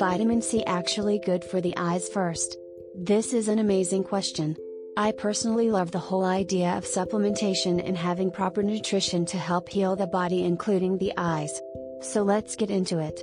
vitamin C actually good for the eyes first? This is an amazing question. I personally love the whole idea of supplementation and having proper nutrition to help heal the body, including the eyes. So let's get into it.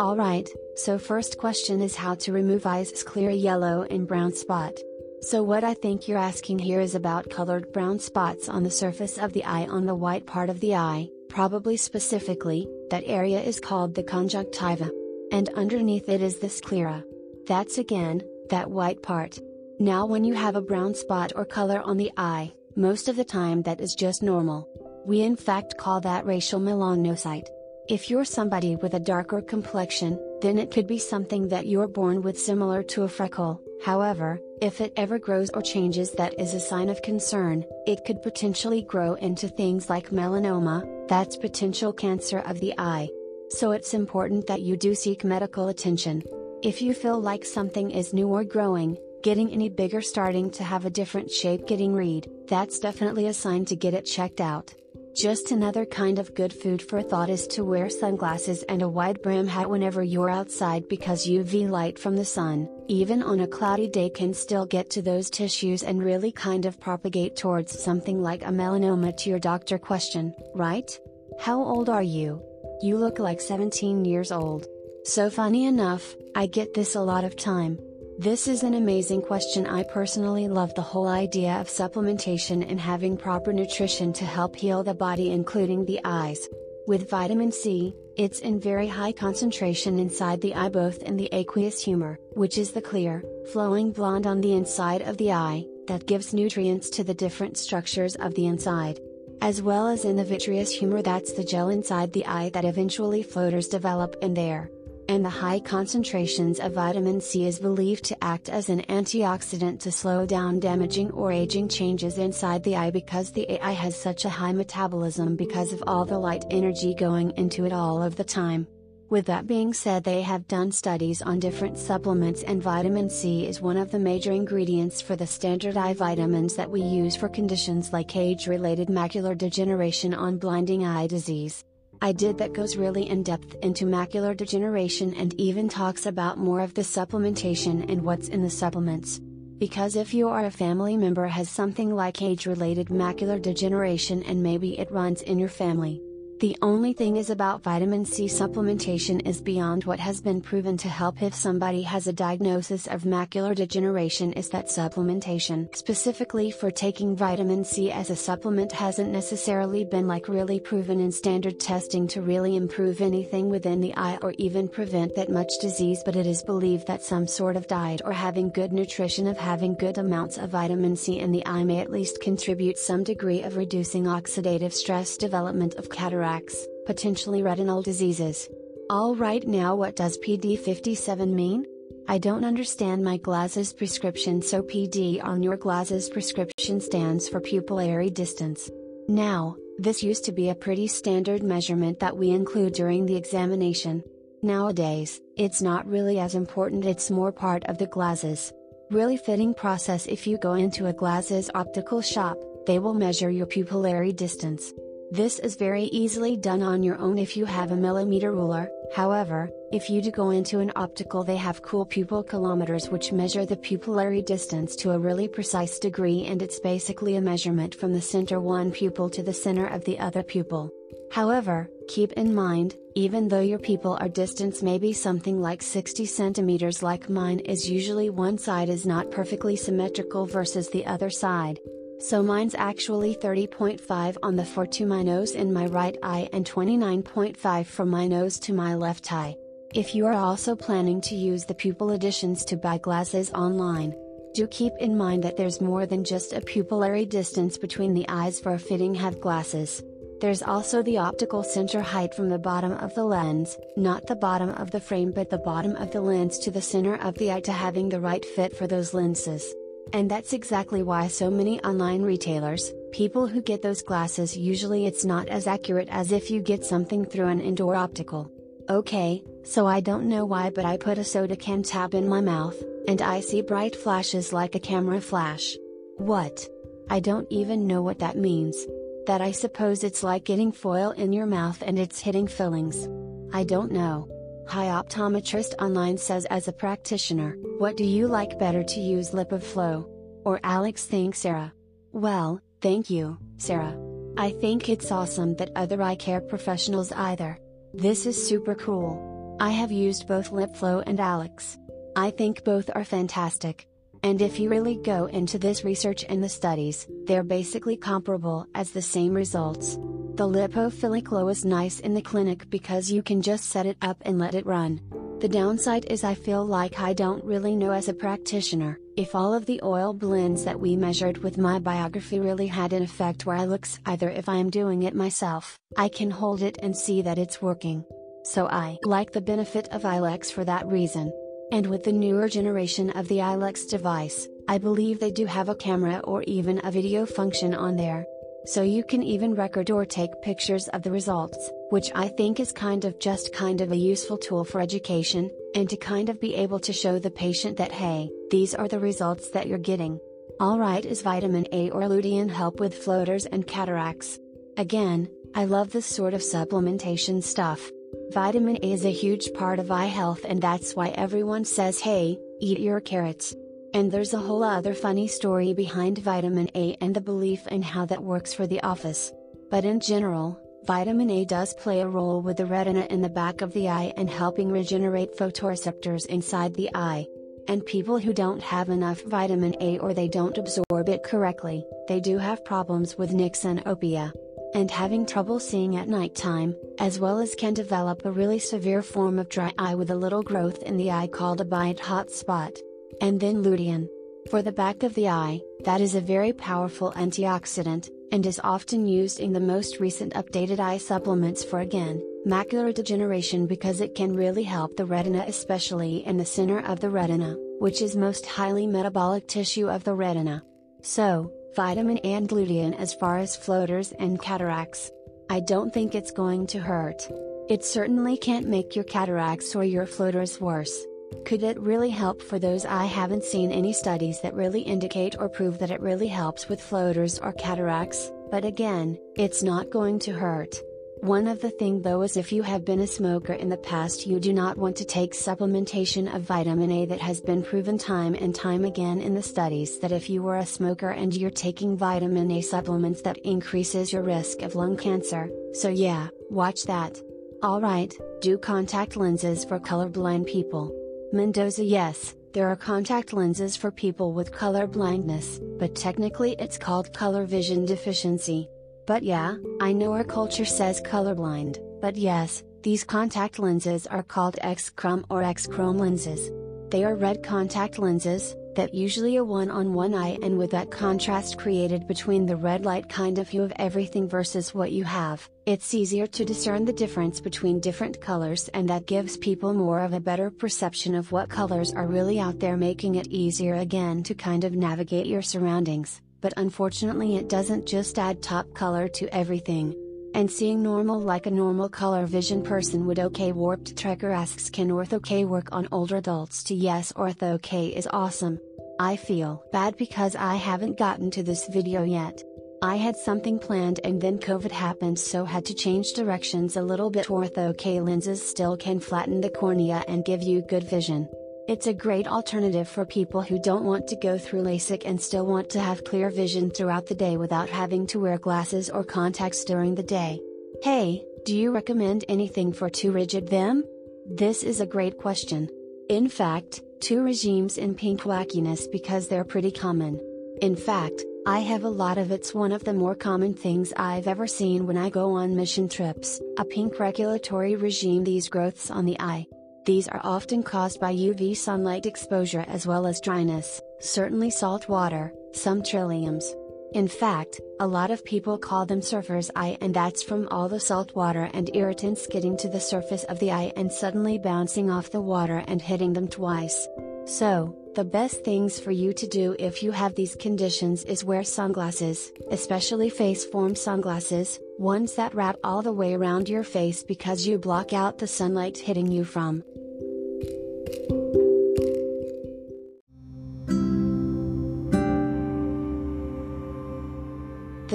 Alright, so first question is how to remove eyes clear yellow and brown spot. So what I think you're asking here is about colored brown spots on the surface of the eye on the white part of the eye, probably specifically, that area is called the conjunctiva. And underneath it is the sclera. That's again, that white part. Now when you have a brown spot or color on the eye, most of the time that is just normal. We in fact call that racial melanosis. If you're somebody with a darker complexion, then it could be something that you're born with similar to a freckle. However, if it ever grows or changes that is a sign of concern, it could potentially grow into things like melanoma, that's potential cancer of the eye. So it's important that you do seek medical attention. If you feel like something is new or growing, getting any bigger starting to have a different shape getting read, that's definitely a sign to get it checked out. Just another kind of good food for thought is to wear sunglasses and a wide brim hat whenever you're outside because UV light from the sun, even on a cloudy day can still get to those tissues and really kind of propagate towards something like a melanoma to your doctor question, right? How old are you? You look like 17 years old. So funny enough, I get this a lot of time. This is an amazing question. I personally love the whole idea of supplementation and having proper nutrition to help heal the body, including the eyes. With vitamin C, it's in very high concentration inside the eye, both in the aqueous humor, which is the clear, flowing blonde on the inside of the eye, that gives nutrients to the different structures of the inside. As well as in the vitreous humor, that's the gel inside the eye that eventually floaters develop in there and the high concentrations of vitamin C is believed to act as an antioxidant to slow down damaging or aging changes inside the eye because the eye has such a high metabolism because of all the light energy going into it all of the time. With that being said, they have done studies on different supplements, and vitamin C is one of the major ingredients for the standard eye vitamins that we use for conditions like age related macular degeneration on blinding eye disease. I did that goes really in depth into macular degeneration and even talks about more of the supplementation and what's in the supplements. Because if you are a family member has something like age related macular degeneration and maybe it runs in your family, the only thing is about vitamin C supplementation is beyond what has been proven to help if somebody has a diagnosis of macular degeneration is that supplementation. Specifically for taking vitamin C as a supplement hasn't necessarily been like really proven in standard testing to really improve anything within the eye or even prevent that much disease but it is believed that some sort of diet or having good nutrition of having good amounts of vitamin C in the eye may at least contribute some degree of reducing oxidative stress development of cataract cataracts, potentially retinal diseases. Alright now what does PD57 mean? I don't understand my glasses prescription so PD on your glasses prescription stands for pupillary distance. Now, this used to be a pretty standard measurement that we include during the examination. Nowadays, it's not really as important it's more part of the glasses. Really fitting process if you go into a glasses optical shop, they will measure your pupillary distance. This is very easily done on your own if you have a millimeter ruler, however, if you do go into an optical they have cool pupillometers which measure the pupillary distance to a really precise degree and it's basically a measurement from the center one pupil to the center of the other pupil. However, keep in mind, even though your pupillary distance may be something like 60 centimeters like mine is usually one side is not perfectly symmetrical versus the other side, so mine's actually 30.5 on the for to my nose in my right eye and 29.5 from my nose to my left eye. If you are also planning to use the pupil additions to buy glasses online, do keep in mind that there's more than just a pupillary distance between the eyes for a fitting have glasses. There's also the optical center height from the bottom of the lens, not the bottom of the frame but the bottom of the lens to the center of the eye to having the right fit for those lenses. And that's exactly why so many online retailers, people who get those glasses usually it's not as accurate as if you get something through an indoor optical. Okay, so I don't know why but I put a soda can tab in my mouth, and I see bright flashes like a camera flash. What? I don't even know what that means. That I suppose it's like getting foil in your mouth and it's hitting fillings. I don't know. Hi Optometrist Online says as a practitioner, what do you like better to use LipiFlow? Or iLux thanks Sarah. Well, thank you, Sarah. I think it's awesome that other eye care professionals either. This is super cool. I have used both LipiFlow and iLux. I think both are fantastic. And if you really go into this research and the studies, they're basically comparable as the same results. The lipophilic glow is nice in the clinic because you can just set it up and let it run. The downside is I feel like I don't really know as a practitioner, if all of the oil blends that we measured with meibography really had an effect where I looks either if I am doing it myself, I can hold it and see that it's working. So I like the benefit of iLux for that reason. And with the newer generation of the iLux device, I believe they do have a camera or even a video function on there. So you can even record or take pictures of the results, which I think is kind of just kind of a useful tool for education, and to kind of be able to show the patient that hey, these are the results that you're getting. Alright is vitamin A or lutein help with floaters and cataracts? Again, I love this sort of supplementation stuff. Vitamin A is a huge part of eye health and that's why everyone says hey, eat your carrots. And there's a whole other funny story behind vitamin A and the belief in how that works for the office. But in general, vitamin A does play a role with the retina in the back of the eye and helping regenerate photoreceptors inside the eye. And people who don't have enough vitamin A or they don't absorb it correctly, they do have problems with nyctalopia and having trouble seeing at nighttime, as well as can develop a really severe form of dry eye with a little growth in the eye called a Bitot spot. And then lutein. For the back of the eye, that is a very powerful antioxidant, and is often used in the most recent updated eye supplements for again, macular degeneration because it can really help the retina especially in the center of the retina, which is most highly metabolic tissue of the retina. So, vitamin and lutein as far as floaters and cataracts. I don't think it's going to hurt. It certainly can't make your cataracts or your floaters worse. Could it really help for those I haven't seen any studies that really indicate or prove that it really helps with floaters or cataracts, but again, it's not going to hurt. One of the thing though is if you have been a smoker in the past you do not want to take supplementation of vitamin A that has been proven time and time again in the studies that if you were a smoker and you're taking vitamin A supplements that increases your risk of lung cancer, so yeah, watch that. Alright, do contact lenses for colorblind people. Mendoza yes, there are contact lenses for people with color blindness, but technically it's called color vision deficiency. But yeah, I know our culture says colorblind, but yes, these contact lenses are called X-chrome or X-chrome lenses. They are red contact lenses, that usually a one on one eye and with that contrast created between the red light kind of hue of everything versus what you have, it's easier to discern the difference between different colors and that gives people more of a better perception of what colors are really out there making it easier again to kind of navigate your surroundings but unfortunately it doesn't just add top color to everything. And seeing normal like a normal color vision person would okay warped trekker asks can ortho-K work on older adults to yes ortho-K is awesome. I feel bad because I haven't gotten to this video yet. I had something planned and then COVID happened so had to change directions a little bit ortho-K lenses still can flatten the cornea and give you good vision. It's a great alternative for people who don't want to go through LASIK and still want to have clear vision throughout the day without having to wear glasses or contacts during the day. Hey, do you recommend anything for pterygium? This is a great question. In fact, pterygiums in pingueculas because they're pretty common. In fact, I have a lot of it's one of the more common things I've ever seen when I go on mission trips, a pink regulatory regime these growths on the eye. These are often caused by UV sunlight exposure as well as dryness, certainly salt water, some trilliums. In fact, a lot of people call them surfer's eye and that's from all the salt water and irritants getting to the surface of the eye and suddenly bouncing off the water and hitting them twice. So, the best things for you to do if you have these conditions is wear sunglasses, especially face form sunglasses, ones that wrap all the way around your face because you block out the sunlight hitting you from.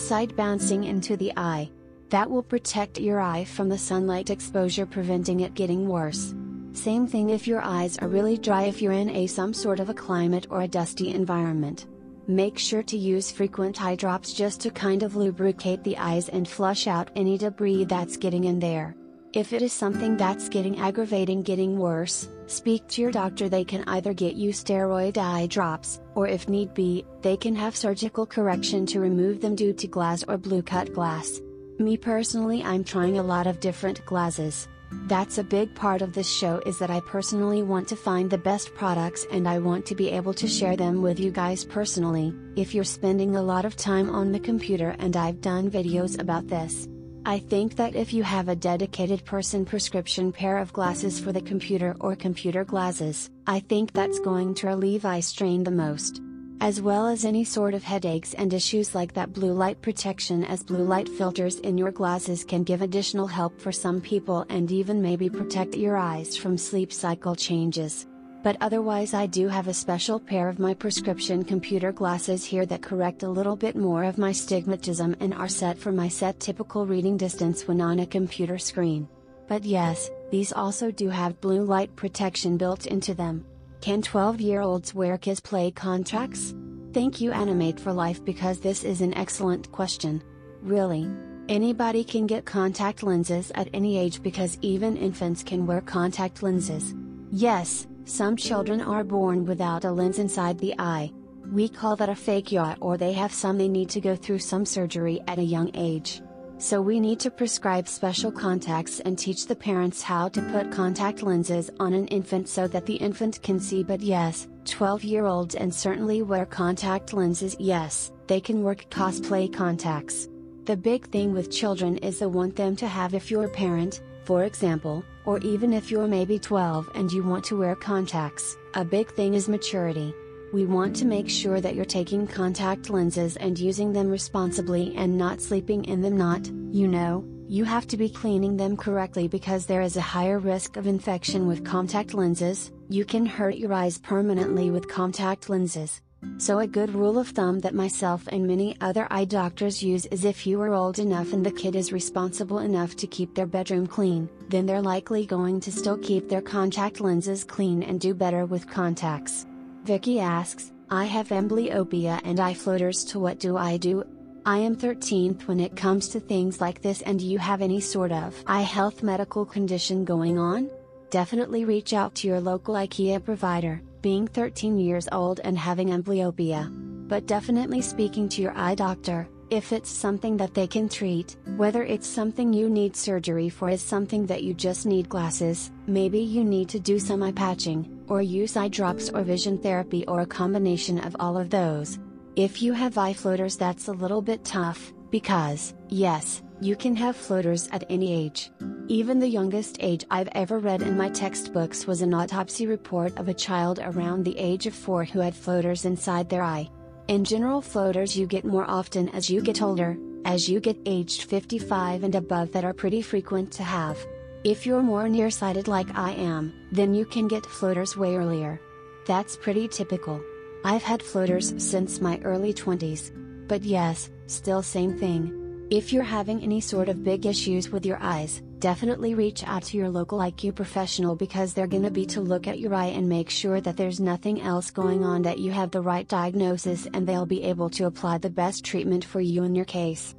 Side bouncing into the eye. That will protect your eye from the sunlight exposure preventing it getting worse. Same thing if your eyes are really dry if you're in a some sort of a climate or a dusty environment. Make sure to use frequent eye drops just to kind of lubricate the eyes and flush out any debris that's getting in there. If it is something that's getting aggravating getting worse, speak to your doctor they can either get you steroid eye drops, or if need be, they can have surgical correction to remove them due to glass or blue cut glass. Me personally I'm trying a lot of different glasses. That's a big part of this show is that I personally want to find the best products and I want to be able to share them with you guys personally, if you're spending a lot of time on the computer and I've done videos about this. I think that if you have a dedicated person prescription pair of glasses for the computer or computer glasses, I think that's going to relieve eye strain the most. As well as any sort of headaches and issues like that blue light protection as blue light filters in your glasses can give additional help for some people and even maybe protect your eyes from sleep cycle changes. But otherwise I do have a special pair of my prescription computer glasses here that correct a little bit more of my stigmatism and are set for my set typical reading distance when on a computer screen. But yes, these also do have blue light protection built into them. Can 12 year olds wear cosplay contracts? Thank you Animate for Life because this is an excellent question. Really? Anybody can get contact lenses at any age because even infants can wear contact lenses. Yes, some children are born without a lens inside the eye. We call that a fake phakia or they have some they need to go through some surgery at a young age. So we need to prescribe special contacts and teach the parents how to put contact lenses on an infant so that the infant can see but yes, 12 year olds and certainly wear contact lenses yes, they can work cosplay contacts. The big thing with children is the want them to have if you're a parent, for example, or even if you're maybe 12 and you want to wear contacts, a big thing is maturity. We want to make sure that you're taking contact lenses and using them responsibly and not sleeping in them not, you know, you have to be cleaning them correctly because there is a higher risk of infection with contact lenses, you can hurt your eyes permanently with contact lenses. So a good rule of thumb that myself and many other eye doctors use is if you are old enough and the kid is responsible enough to keep their bedroom clean, then they're likely going to still keep their contact lenses clean and do better with contacts. Vicky asks, I have amblyopia and eye floaters to what do I do? I am 13th when it comes to things like this and you have any sort of eye health medical condition going on? Definitely reach out to your local eye care provider being 13 years old and having amblyopia. But definitely speaking to your eye doctor, if it's something that they can treat, whether it's something you need surgery for is something that you just need glasses, maybe you need to do some eye patching, or use eye drops or vision therapy or a combination of all of those. If you have eye floaters that's a little bit tough, because, yes, you can have floaters at any age. Even the youngest age I've ever read in my textbooks was an autopsy report of a child around the age of 4 who had floaters inside their eye. In general, floaters you get more often as you get older, as you get aged 55 and above, that are pretty frequent to have. If you're more nearsighted like I am, then you can get floaters way earlier. That's pretty typical. I've had floaters since my early 20s. But yes, still same thing. If you're having any sort of big issues with your eyes, definitely reach out to your local eye care professional because they're gonna be to look at your eye and make sure that there's nothing else going on that you have the right diagnosis and they'll be able to apply the best treatment for you in your case.